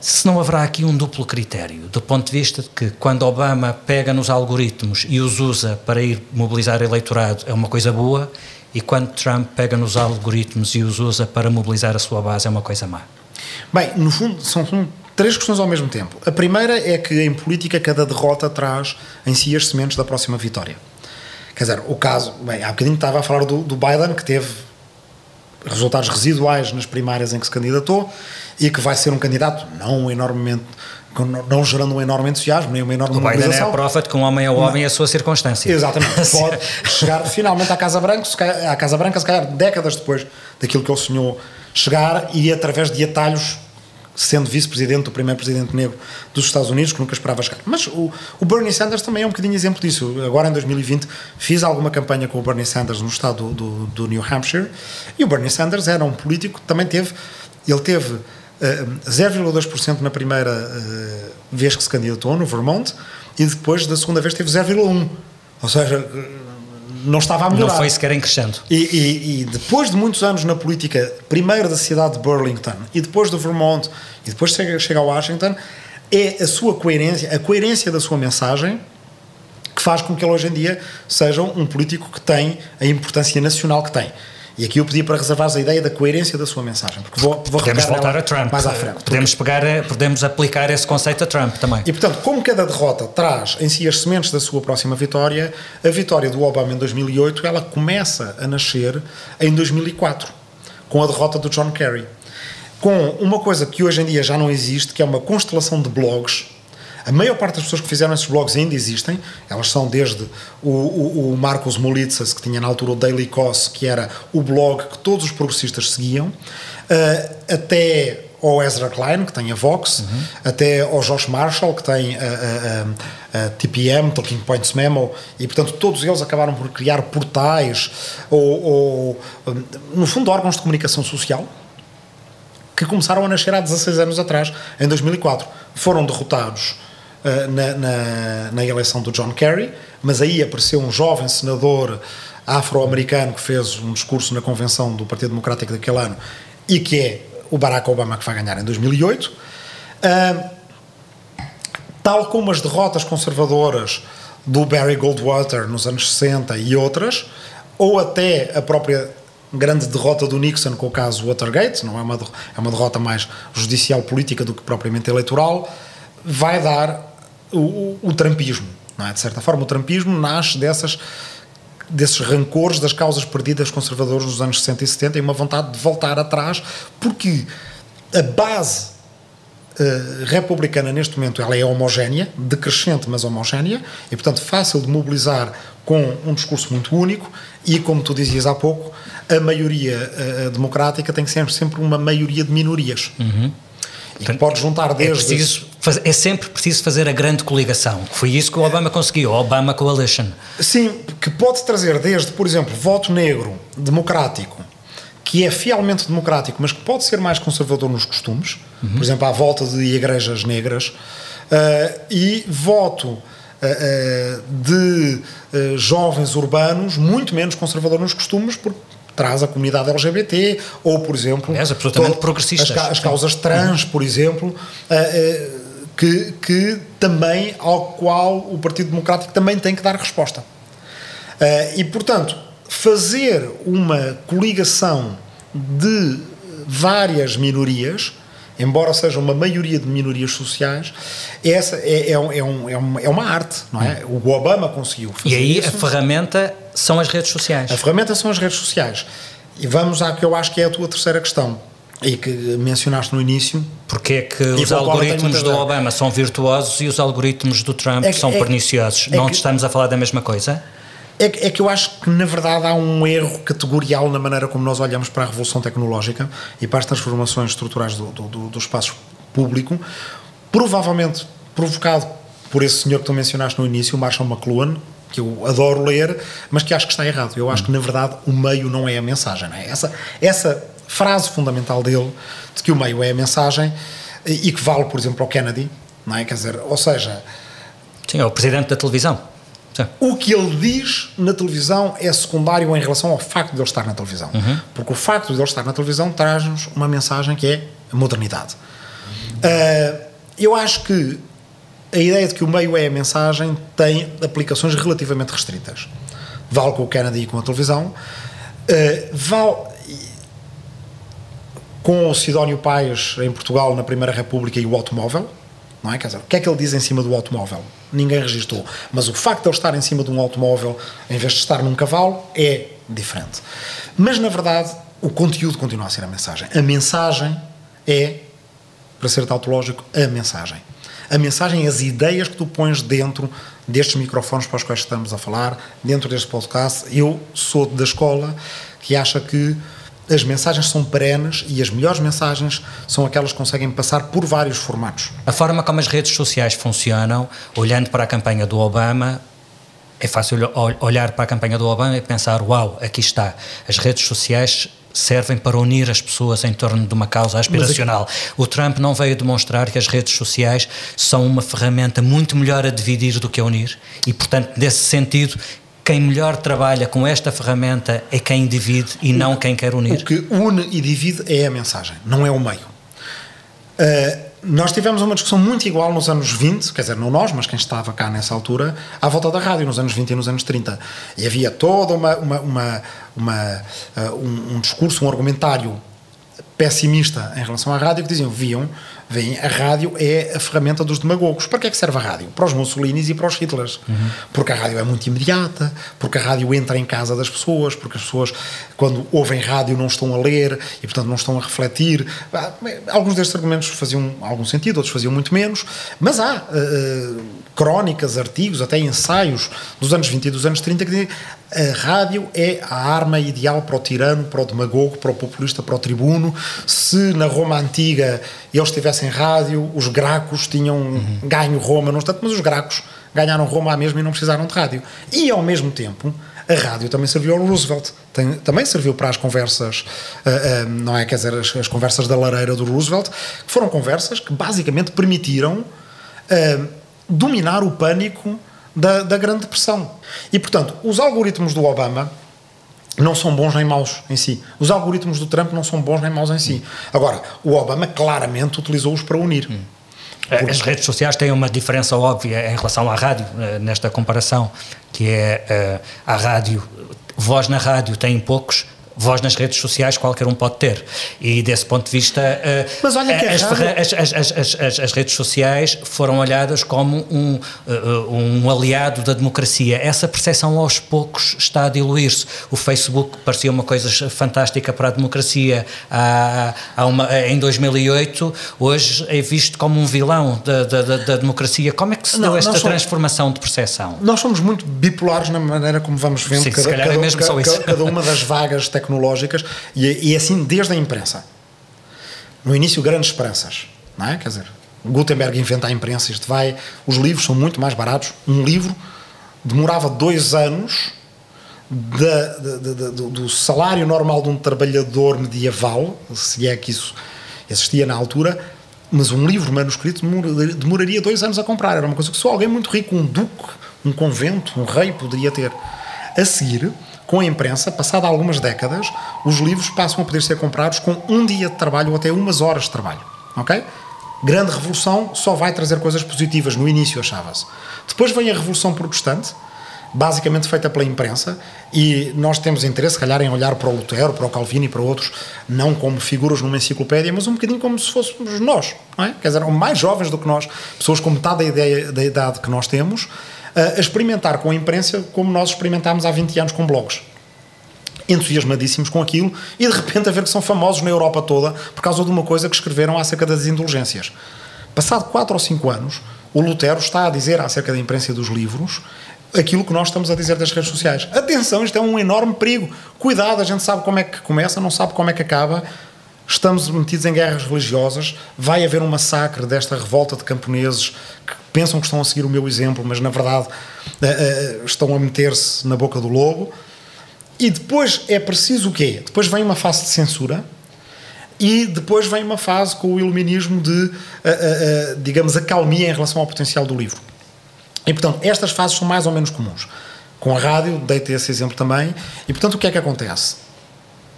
Speaker 10: se não haverá aqui um duplo critério, do ponto de vista de que quando Obama pega nos algoritmos e os usa para ir mobilizar eleitorado é uma coisa boa, e quando Trump pega nos algoritmos e os usa para mobilizar a sua base é uma coisa má?
Speaker 9: Bem, no fundo, são, três questões ao mesmo tempo. A primeira é que em política cada derrota traz em si as sementes da próxima vitória. Quer dizer, o caso, bem, há bocadinho estava a falar do, do Biden, que teve resultados residuais nas primárias em que se candidatou e que vai ser um candidato não enormemente não gerando um enorme entusiasmo, nem uma enorme
Speaker 10: o Biden é a prova de que um homem é o homem e a sua circunstância.
Speaker 9: Exatamente. Pode chegar finalmente à Casa Branca, à Casa Branca, se calhar décadas depois daquilo que ele sonhou chegar e através de atalhos sendo vice-presidente do primeiro presidente negro dos Estados Unidos, que nunca esperava chegar. Mas o, o, Bernie Sanders também é um bocadinho exemplo disso. Agora, em 2020, fiz alguma campanha com o Bernie Sanders no estado do, do, do New Hampshire, e o Bernie Sanders era um político que também teve, ele teve 0,2% na primeira uh, vez que se candidatou, no Vermont, e depois, da segunda vez, teve 0,1%. Ou seja, não estava a melhorar.
Speaker 10: Não foi sequer em crescendo.
Speaker 9: E, e, e, depois de muitos anos na política, primeiro da cidade de Burlington, e depois do Vermont, e depois chega, chega a Washington, é a sua coerência, a coerência da sua mensagem que faz com que ele hoje em dia seja um político que tem a importância nacional que tem. E aqui eu pedi para reservares a ideia da coerência da sua mensagem, porque vou, vou
Speaker 10: podemos voltar a Trump
Speaker 9: mais à frente.
Speaker 10: Podemos pegar, podemos aplicar esse conceito a Trump também.
Speaker 9: E portanto, como cada derrota traz em si as sementes da sua próxima vitória, a vitória do Obama em 2008 ela começa a nascer em 2004 com a derrota do John Kerry, com uma coisa que hoje em dia já não existe, que é uma constelação de blogs a maior parte das pessoas que fizeram esses blogs ainda existem. Elas são desde o, o, o Marcos Molitsas, que tinha na altura o Daily Kos, que era o blog que todos os progressistas seguiam, uh, até ao Ezra Klein, que tem a Vox, uhum. até ao Josh Marshall, que tem a, a, a, TPM, Talking Points Memo, e portanto todos eles acabaram por criar portais ou, ou no fundo, órgãos de comunicação social que começaram a nascer há 16 anos atrás, em 2004. Foram derrotados eh, na, na, na, eleição do John Kerry, mas aí apareceu um jovem senador afro-americano que fez um discurso na convenção do Partido Democrático daquele ano e que é o Barack Obama que vai ganhar em 2008. Uh, eh, tal como as derrotas conservadoras do Barry Goldwater nos anos 60 e outras, ou até a própria grande derrota do Nixon com o caso Watergate, não é uma, é uma derrota mais judicial política do que propriamente eleitoral, vai dar o, o, o trampismo. É? De certa forma, o trampismo nasce dessas desses rancores das causas perdidas conservadoras nos anos 60 e 70 e uma vontade de voltar atrás, porque a base uh, republicana neste momento ela é homogénea, decrescente mas homogénea, e portanto fácil de mobilizar com um discurso muito único e, como tu dizias há pouco, a maioria uh, democrática tem ser sempre uma maioria de minorias.
Speaker 10: Uhum.
Speaker 9: E que pode juntar é desde...
Speaker 10: É preciso é sempre preciso fazer a grande coligação. Foi isso que o Obama conseguiu, a Obama Coalition.
Speaker 9: Sim, que pode trazer desde, por exemplo, voto negro democrático, que é fielmente democrático, mas que pode ser mais conservador nos costumes, uhum. por exemplo, à volta de igrejas negras, uh, e voto uh, uh, de jovens urbanos muito menos conservador nos costumes, porque traz a comunidade LGBT, ou, por exemplo,
Speaker 10: é, absolutamente progressistas.
Speaker 9: As, as causas trans, por exemplo que, que também ao qual o Partido Democrático também tem que dar resposta. Uh, e, portanto, fazer uma coligação de várias minorias, embora seja uma maioria de minorias sociais, essa é, é, é, um, é, uma, é uma arte, não é? O Obama conseguiu fazer
Speaker 10: E aí
Speaker 9: isso.
Speaker 10: a ferramenta são as redes sociais.
Speaker 9: A ferramenta são as redes sociais. E vamos à que eu acho que é a tua terceira questão e que mencionaste no início.
Speaker 10: Porque é que os algoritmos do Obama são virtuosos e os algoritmos do Trump é que, são é, perniciosos? É Não que, estamos a falar da mesma coisa?
Speaker 9: É que, é que eu acho que, na verdade, há um erro categorial na maneira como nós olhamos para a revolução tecnológica e para as transformações estruturais do, do, do, do espaço público, provavelmente provocado por esse senhor que tu mencionaste no início, o Marshall McLuhan, que eu adoro ler, mas que acho que está errado. Eu acho que, na verdade, o meio não é a mensagem. É? Essa, essa frase fundamental dele, de que o meio é a mensagem, e que vale, por exemplo, ao Kennedy, não é? Quer dizer, ou seja...
Speaker 10: Sim, é o presidente da televisão.
Speaker 9: Sim. O que ele diz na televisão é secundário em relação ao facto de ele estar na televisão. Uhum. Porque o facto de ele estar na televisão traz-nos uma mensagem que é a modernidade. Uh, eu acho que a ideia de que o meio é a mensagem tem aplicações relativamente restritas. Vale com o Kennedy e com a televisão. Uh, vale com o Sidónio Paes em Portugal na Primeira República e o automóvel. Não é? Quer dizer, o que é que ele diz em cima do automóvel? Ninguém registou. Mas o facto de ele estar em cima de um automóvel em vez de estar num cavalo é diferente. Mas na verdade, o conteúdo continua a ser a mensagem. A mensagem é, para ser tautológico, a mensagem. A mensagem as ideias que tu pões dentro destes microfones para os quais estamos a falar, dentro deste podcast. Eu sou da escola que acha que as mensagens são perenes e as melhores mensagens são aquelas que conseguem passar por vários formatos.
Speaker 10: A forma como as redes sociais funcionam, olhando para a campanha do Obama, é fácil olhar para a campanha do Obama e pensar: uau, aqui está. As redes sociais servem para unir as pessoas em torno de uma causa aspiracional. O Trump não veio demonstrar que as redes sociais são uma ferramenta muito melhor a dividir do que a unir e, portanto, nesse sentido, quem melhor trabalha com esta ferramenta é quem divide e não quem quer unir.
Speaker 9: O que une e divide é a mensagem, não é o meio. Uh, nós tivemos uma discussão muito igual nos anos 20, quer dizer, não nós, mas quem estava cá nessa altura, à volta da rádio, nos anos 20 e nos anos 30. E havia toda uma, uma, uma, uma uh, um, um discurso, um argumentário pessimista em relação à rádio que diziam, viam Vem, a rádio é a ferramenta dos demagogos. Para que é que serve a rádio? Para os Mussolinis e para os Hitlers. Uhum. Porque a rádio é muito imediata, porque a rádio entra em casa das pessoas, porque as pessoas, quando ouvem rádio, não estão a ler e, portanto, não estão a refletir. Alguns destes argumentos faziam algum sentido, outros faziam muito menos, mas há uh, crónicas, artigos, até ensaios dos anos 20 e dos anos 30 que dizem a rádio é a arma ideal para o tirano, para o demagogo, para o populista, para o tribuno. Se na Roma antiga eles tivessem rádio, os gracos tinham uhum. ganho Roma, não tanto, mas os gracos ganharam Roma à mesma e não precisaram de rádio. E ao mesmo tempo, a rádio também serviu ao Roosevelt, Tem, também serviu para as conversas, uh, uh, não é? Quer dizer, as, as, conversas da lareira do Roosevelt, que foram conversas que basicamente permitiram uh, dominar o pânico da, da Grande Depressão. E, portanto, os algoritmos do Obama não são bons nem maus em si. Os algoritmos do Trump não são bons nem maus em si. Agora, o Obama claramente utilizou-os para unir. Hum.
Speaker 10: Porque... As redes sociais têm uma diferença óbvia em relação à rádio, eh, nesta comparação, que é eh, a rádio, voz na rádio tem poucos, voz nas redes sociais qualquer um pode ter. E desse ponto de vista, uh,
Speaker 9: Mas olha que
Speaker 10: as, as, as, as, as, redes sociais foram olhadas como um, uh, um aliado da democracia. Essa percepção aos poucos está a diluir-se. O Facebook parecia uma coisa fantástica para a democracia há, há uma, em 2008, hoje é visto como um vilão da, da, da, democracia. Como é que se deu esta somos, transformação de percepção?
Speaker 9: Nós somos muito bipolares na maneira como vamos vendo
Speaker 10: Sim,
Speaker 9: cada,
Speaker 10: cada, é
Speaker 9: cada,
Speaker 10: cada
Speaker 9: uma das vagas tecnológicas tecnológicas e, e assim desde a imprensa. No início, grandes esperanças, não é? Quer dizer, Gutenberg inventa a imprensa, isto vai. Os livros são muito mais baratos. Um livro demorava dois anos de, do salário normal de um trabalhador medieval, se é que isso existia na altura, mas um livro manuscrito demoraria dois anos a comprar. Era uma coisa que só alguém muito rico, um duque, um convento, um rei, poderia ter. A seguir, com a imprensa, passado algumas décadas, os livros passam a poder ser comprados com um dia de trabalho ou até umas horas de trabalho. Ok? Grande revolução só vai trazer coisas positivas, no início achava-se. Depois vem a Revolução Protestante, basicamente feita pela imprensa, e nós temos interesse, se calhar, em olhar para o Lutero, para o Calvino e para outros, não como figuras numa enciclopédia, mas um bocadinho como se fôssemos nós, não é? Quer dizer, mais jovens do que nós, pessoas com metade da, ideia, da idade que nós temos, a experimentar com a imprensa como nós experimentámos há 20 anos com blogs entusiasmadíssimos com aquilo e de repente a ver que são famosos na Europa toda por causa de uma coisa que escreveram acerca das indulgências. Passado 4 ou 5 anos, o Lutero está a dizer acerca da imprensa e dos livros aquilo que nós estamos a dizer das redes sociais. Atenção, isto é um enorme perigo. Cuidado, a gente sabe como é que começa, não sabe como é que acaba. Estamos metidos em guerras religiosas, vai haver um massacre desta revolta de camponeses que pensam que estão a seguir o meu exemplo, mas na verdade uh, uh, estão a meter-se na boca do lobo. E depois é preciso o quê? Depois vem uma fase de censura e depois vem uma fase com o iluminismo de, uh, digamos, acalmia em relação ao potencial do livro. E, portanto, estas fases são mais ou menos comuns. Com a rádio, deitei esse exemplo também. E, portanto, o que é que acontece?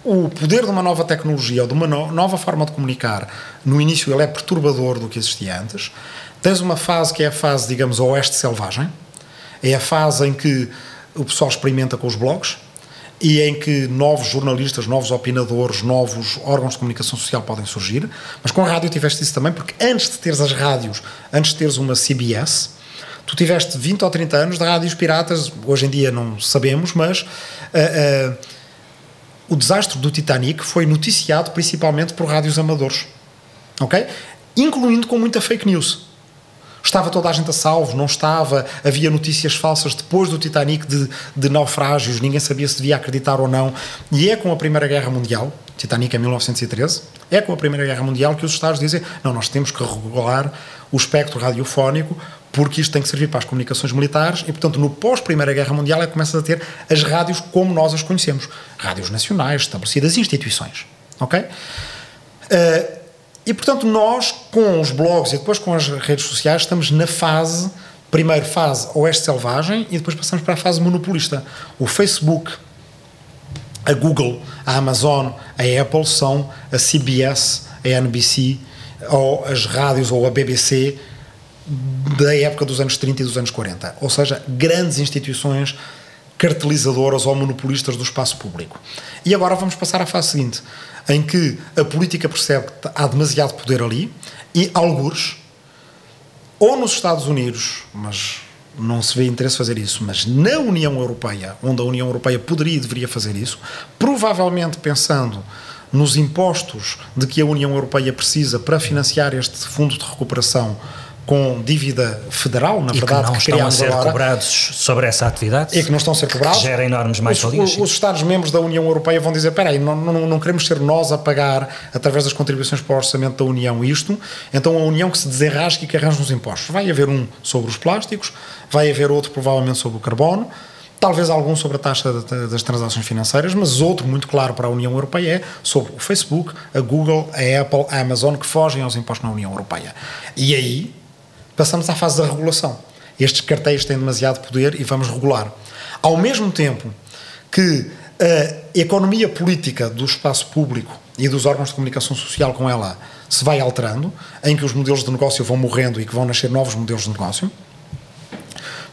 Speaker 9: O poder de uma nova tecnologia ou de uma no nova forma de comunicar, no início ele é perturbador do que existia antes. Tens uma fase que é a fase, digamos, oeste selvagem. É a fase em que o pessoal experimenta com os blogs e em que novos jornalistas, novos opinadores, novos órgãos de comunicação social podem surgir. Mas com a rádio tiveste isso também, porque antes de teres as rádios, antes de teres uma CBS, tu tiveste 20 ou 30 anos de rádios piratas, hoje em dia não sabemos, mas uh, uh, o desastre do Titanic foi noticiado principalmente por rádios amadores, ok? Incluindo com muita fake news. Estava toda a gente a salvo, não estava, havia notícias falsas depois do Titanic de, de naufrágios, ninguém sabia se devia acreditar ou não. E é com a Primeira Guerra Mundial, Titanic é 1913, é com a Primeira Guerra Mundial que os Estados dizem: não, nós temos que regular o espectro radiofónico porque isto tem que servir para as comunicações militares e, portanto, no pós-Primeira Guerra Mundial é que começa a ter as rádios como nós as conhecemos. Rádios nacionais, estabelecidas, instituições. Ok? Uh, e, portanto, nós, com os blogs e depois com as redes sociais, estamos na fase, primeiro fase oeste selvagem e depois passamos para a fase monopolista. O Facebook, a Google, a Amazon, a Apple são a CBS, a NBC, ou as rádios ou a BBC da época dos anos 30 e dos anos 40. Ou seja, grandes instituições cartelizadoras ou monopolistas do espaço público. E agora vamos passar à fase seguinte em que a política percebe que há demasiado poder ali e algures, ou nos Estados Unidos, mas não se vê interesse fazer isso, mas na União Europeia, onde a União Europeia poderia e deveria fazer isso, provavelmente pensando nos impostos de que a União Europeia precisa para financiar este fundo de recuperação com dívida federal, na
Speaker 10: e
Speaker 9: verdade,
Speaker 10: que não
Speaker 9: que
Speaker 10: estão a ser
Speaker 9: agora,
Speaker 10: cobrados sobre essa atividade
Speaker 9: e que não estão a ser cobrados,
Speaker 10: que gera enormes mais-valias.
Speaker 9: Os, os Estados-membros da União Europeia vão dizer: espera aí, não, não, não, queremos ser nós a pagar, através das contribuições para o orçamento da União, isto, então a União que se desenrasque e que arranje os impostos. Vai haver um sobre os plásticos, vai haver outro provavelmente sobre o carbono, talvez algum sobre a taxa das transações financeiras, mas outro muito claro para a União Europeia é sobre o Facebook, a Google, a Apple, a Amazon, que fogem aos impostos na União Europeia. E aí passamos à fase da regulação. Estes cartéis têm demasiado poder e vamos regular. Ao mesmo tempo que a economia política do espaço público e dos órgãos de comunicação social com ela se vai alterando, em que os modelos de negócio vão morrendo e que vão nascer novos modelos de negócio,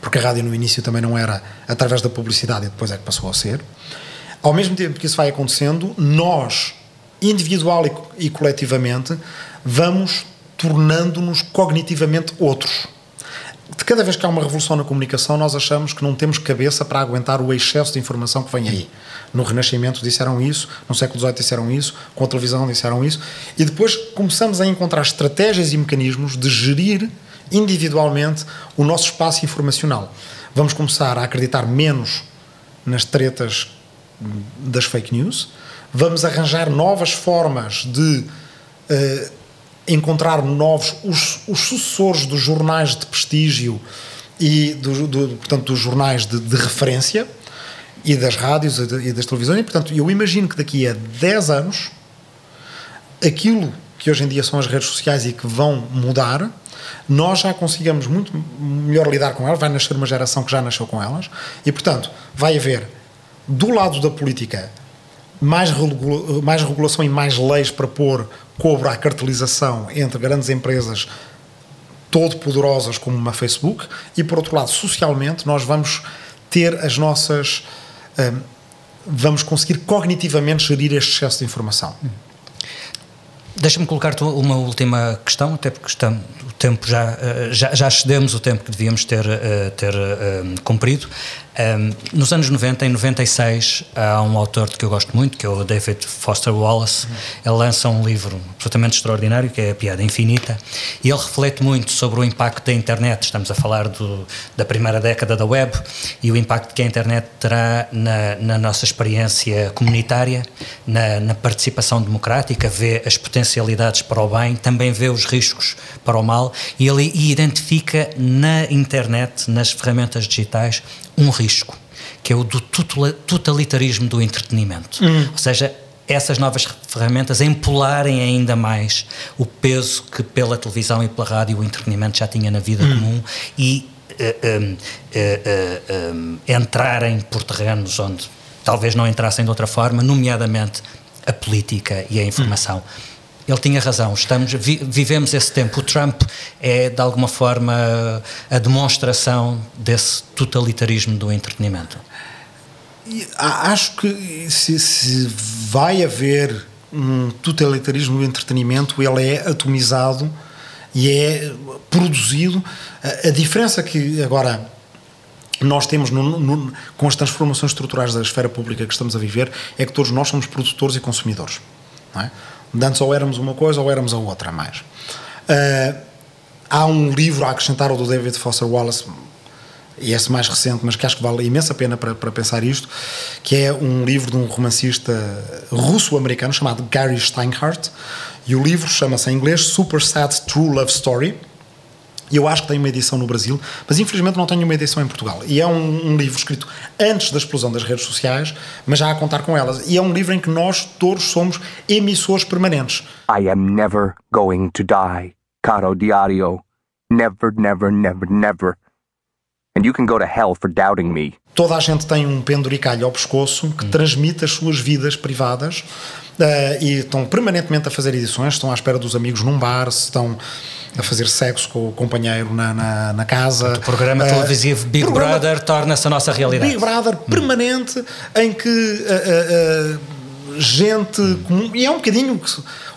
Speaker 9: porque a rádio no início também não era através da publicidade e depois é que passou a ser. Ao mesmo tempo que isso vai acontecendo, nós, individual e coletivamente, vamos tornando-nos cognitivamente outros. De cada vez que há uma revolução na comunicação, nós achamos que não temos cabeça para aguentar o excesso de informação que vem aí. No Renascimento disseram isso, no século XVIII disseram isso, com a televisão disseram isso, e depois começamos a encontrar estratégias e mecanismos de gerir individualmente o nosso espaço informacional. Vamos começar a acreditar menos nas tretas das fake news, vamos arranjar novas formas de uh, encontrar novos, os, os sucessores dos jornais de prestígio e do, do portanto, dos jornais de, de, referência e das rádios e das televisões. E, portanto, eu imagino que daqui a 10 anos aquilo que hoje em dia são as redes sociais e que vão mudar, nós já consigamos muito melhor lidar com elas. Vai nascer uma geração que já nasceu com elas e, portanto, vai haver do lado da política mais, regula mais regulação e mais leis para pôr cobro à cartelização entre grandes empresas todo poderosas como uma Facebook e por outro lado socialmente nós vamos ter as nossas um, vamos conseguir cognitivamente gerir este excesso de informação
Speaker 10: Deixa-me colocar-te uma última questão, até porque estamos, o tempo já, eh, já, já excedemos o tempo que devíamos ter, eh, ter um, cumprido. Um, nos anos 90, em 96, há um autor que eu gosto muito, que é o David Foster Wallace. Uhum. Ele lança um livro absolutamente extraordinário, que é A Piada Infinita, e ele reflete muito sobre o impacto da internet. Estamos a falar do, da primeira década da web e o impacto que a internet terá na, na nossa experiência comunitária, na, na participação democrática, vê as potencialidades para o bem, também vê os riscos para o mal, e ele identifica na internet, nas ferramentas digitais, um risco, que é o do totalitarismo do entretenimento. Uhum. Ou seja, essas novas ferramentas empolarem ainda mais o peso que pela televisão e pela rádio o entretenimento já tinha na vida uhum. comum e entrarem por terrenos onde talvez não entrassem de outra forma, nomeadamente a política e a informação. Hum. Ele tinha razão, estamos, vi, vivemos esse tempo. O Trump é, de alguma forma, a demonstração desse totalitarismo do entretenimento.
Speaker 9: Acho que se, se vai haver um totalitarismo do entretenimento, ele é atomizado e é produzido. A, a diferença que agora nós temos no, no, com as transformações estruturais da esfera pública que estamos a viver é que todos nós somos produtores e consumidores. Não é? Antes ou éramos uma coisa ou éramos a outra mais. Uh, há um livro a acrescentar ao do David Foster Wallace, e esse mais recente, mas que acho que vale imensa pena para, para pensar isto, que é um livro de um romancista russo-americano chamado Gary Steinhardt, e o livro chama-se em inglês Super Sad True Love Story, e eu acho que tem uma edição no Brasil, mas infelizmente não tenho uma edição em Portugal. E é um, um, livro escrito antes da explosão das redes sociais, mas já a contar com elas. E é um livro em que nós todos somos emissores permanentes.
Speaker 15: I am never going to die, caro diario. Never, never, never, never. And you can go to hell for doubting me.
Speaker 9: Toda a gente tem um penduricalho ao pescoço que hum. transmite as suas vidas privadas uh, e estão permanentemente a fazer edições, estão à espera dos amigos num bar, estão a fazer sexo com o companheiro na, na, na casa.
Speaker 10: O programa uh, televisivo Big programa, Brother torna-se a nossa realidade.
Speaker 9: Big Brother hum. permanente em que uh, gente comum, e é um bocadinho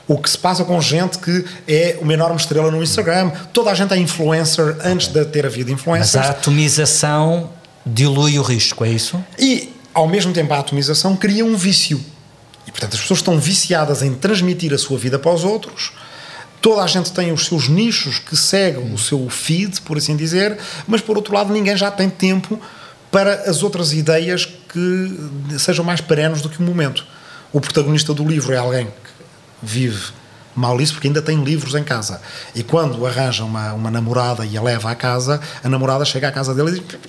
Speaker 9: o que se passa com gente que é uma enorme estrela no Instagram. Toda a gente é influencer antes de ter havido influencers.
Speaker 10: Mas a atomização dilui o risco, é isso?
Speaker 9: E, ao mesmo tempo, a atomização cria um vício. E, portanto, as pessoas estão viciadas em transmitir a sua vida para os outros Toda a gente tem os seus nichos que seguem o seu feed, por assim dizer, mas por outro lado ninguém já tem tempo para as outras ideias que sejam mais perenes do que o momento. O protagonista do livro é alguém que vive mal isso porque ainda tem livros em casa. E quando arranja uma, uma namorada e a leva à casa, a namorada chega à casa dele e diz: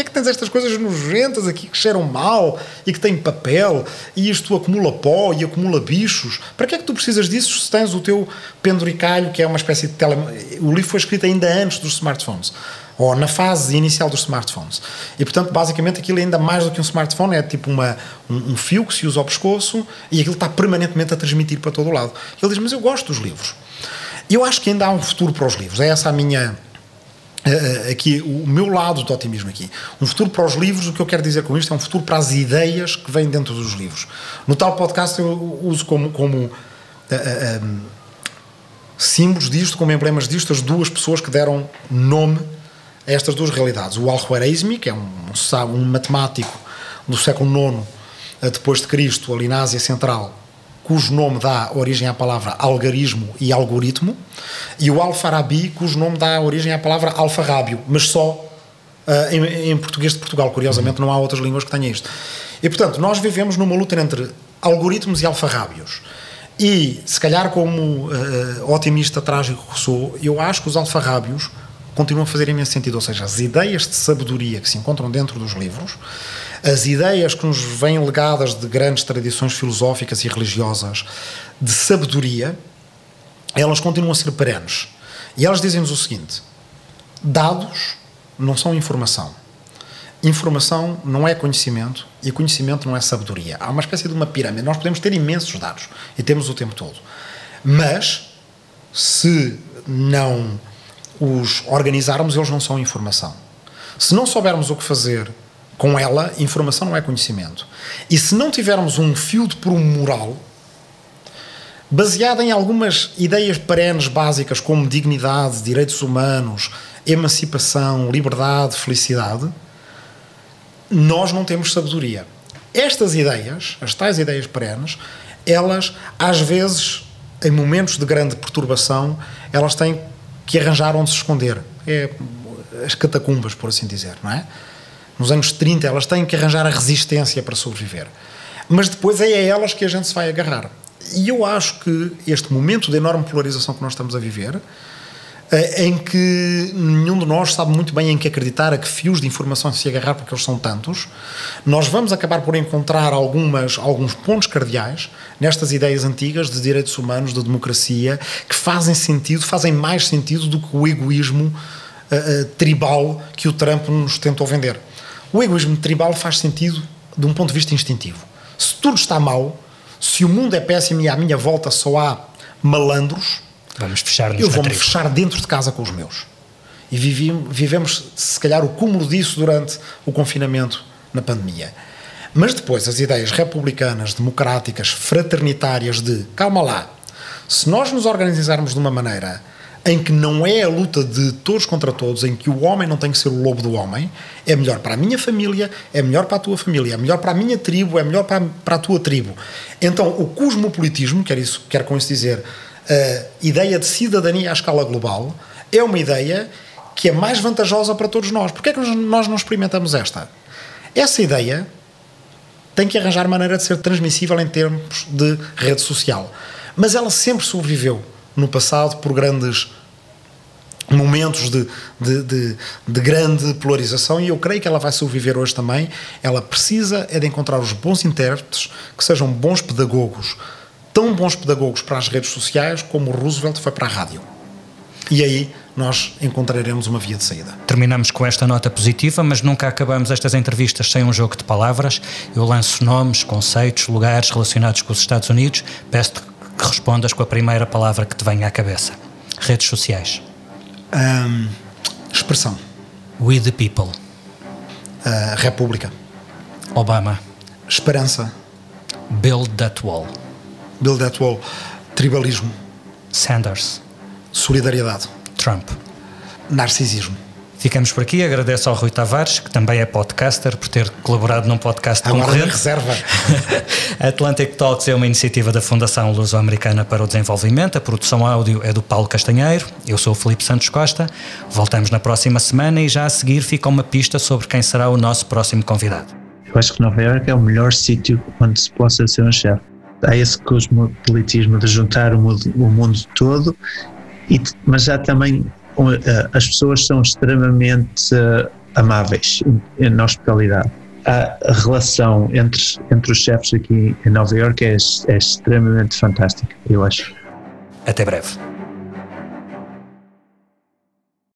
Speaker 9: que é que tens estas coisas nojentas aqui que cheiram mal e que têm papel e isto acumula pó e acumula bichos? Para que é que tu precisas disso se tens o teu penduricalho, que é uma espécie de tele... O livro foi escrito ainda antes dos smartphones ou na fase inicial dos smartphones. E, portanto, basicamente aquilo é ainda mais do que um smartphone, é tipo uma, um, um, fio que se usa ao pescoço e aquilo está permanentemente a transmitir para todo o lado. Ele diz, mas eu gosto dos livros. Eu acho que ainda há um futuro para os livros. É essa a minha aqui o meu lado do otimismo aqui. Um futuro para os livros, o que eu quero dizer com isto é um futuro para as ideias que vêm dentro dos livros. No tal podcast eu uso como, como uh, um, símbolos disto, como emblemas disto, as duas pessoas que deram nome a estas duas realidades. O Al-Khwarizmi, que é um, um matemático do século IX depois de Cristo, ali na Ásia Central, cujo nome dá origem à palavra algarismo e algoritmo, e o Alfarabi, cujo nome dá origem à palavra alfarrábio, mas só uh, em, em, português de Portugal. Curiosamente, não há outras línguas que tenham isto. E, portanto, nós vivemos numa luta entre algoritmos e alfarrábios. E, se calhar, como uh, otimista trágico que sou, eu acho que os alfarrábios continuam a fazer imenso sentido. Ou seja, as ideias de sabedoria que se encontram dentro dos livros as ideias que nos vêm legadas de grandes tradições filosóficas e religiosas de sabedoria, elas continuam a ser perenes. E elas dizem-nos o seguinte: dados não são informação. Informação não é conhecimento e conhecimento não é sabedoria. Há uma espécie de uma pirâmide. Nós podemos ter imensos dados e temos o tempo todo. Mas, se não os organizarmos, eles não são informação. Se não soubermos o que fazer com ela, informação não é conhecimento. E se não tivermos um fio de prumo moral, baseado em algumas ideias perenes básicas como dignidade, direitos humanos, emancipação, liberdade, felicidade, nós não temos sabedoria. Estas ideias, as tais ideias perenes, elas, às vezes, em momentos de grande perturbação, elas têm que arranjar onde se esconder. É as catacumbas, por assim dizer, não é? Nos anos 30, elas têm que arranjar a resistência para sobreviver. Mas depois é a elas que a gente se vai agarrar. E eu acho que este momento de enorme polarização que nós estamos a viver, eh, em que nenhum de nós sabe muito bem em que acreditar, a que fios de informação se agarrar, porque eles são tantos, nós vamos acabar por encontrar algumas, alguns pontos cardeais nestas ideias antigas de direitos humanos, de democracia, que fazem sentido, fazem mais sentido do que o egoísmo uh, tribal que o Trump nos tentou vender. O egoísmo tribal faz sentido de um ponto de vista instintivo. Se tudo está mal, se o mundo é péssimo e à minha volta só há malandros,
Speaker 10: Vamos fechar
Speaker 9: eu vou-me fechar dentro de casa com os meus. E vivemos, se calhar, o cúmulo disso durante o confinamento na pandemia. Mas depois, as ideias republicanas, democráticas, fraternitárias de calma lá, se nós nos organizarmos de uma maneira em que não é a luta de todos contra todos, em que o homem não tem que ser o lobo do homem, é melhor para a minha família, é melhor para a tua família, é melhor para a minha tribo, é melhor para a, para a tua tribo. Então, o cosmopolitismo, quer, isso, quer com isso dizer a ideia de cidadania à escala global, é uma ideia que é mais vantajosa para todos nós. Porquê é que nós não experimentamos esta? Essa ideia tem que arranjar maneira de ser transmissível em termos de rede social. Mas ela sempre sobreviveu no passado por grandes momentos de, de, de, de, grande polarização e eu creio que ela vai sobreviver hoje também. Ela precisa é de encontrar os bons intérpretes que sejam bons pedagogos, tão bons pedagogos para as redes sociais como Roosevelt foi para a rádio. E aí nós encontraremos uma via de saída.
Speaker 10: Terminamos com esta nota positiva, mas nunca acabamos estas entrevistas sem um jogo de palavras. Eu lanço nomes, conceitos, lugares relacionados com os Estados Unidos. Peço-te que respondas com a primeira palavra que te venha à cabeça. Redes sociais.
Speaker 9: Um, expressão.
Speaker 10: We the people.
Speaker 9: Uh, República.
Speaker 10: Obama.
Speaker 9: Esperança.
Speaker 10: Build that wall.
Speaker 9: Build that wall. Tribalismo.
Speaker 10: Sanders.
Speaker 9: Solidariedade.
Speaker 10: Trump.
Speaker 9: Narcisismo.
Speaker 10: Ficamos por aqui. Agradeço ao Rui Tavares, que também é podcaster, por ter colaborado num podcast
Speaker 9: Agora
Speaker 10: concorrente.
Speaker 9: reserva.
Speaker 10: Atlantic Talks é uma iniciativa da Fundação Luso-Americana para o Desenvolvimento. A produção áudio é do Paulo Castanheiro. Eu sou o Felipe Santos Costa. Voltamos na próxima semana e já a seguir fica uma pista sobre quem será o nosso próximo convidado.
Speaker 16: Eu acho que Nova Iorque é o melhor sítio onde se possa ser um chefe. Há esse cosmopolitismo de juntar o mundo, o mundo todo e, mas há também as pessoas são extremamente uh, amáveis na hospitalidade. A relação entre, entre os chefes aqui em Nova Iorque é, é extremamente fantástica, eu acho.
Speaker 10: Até breve.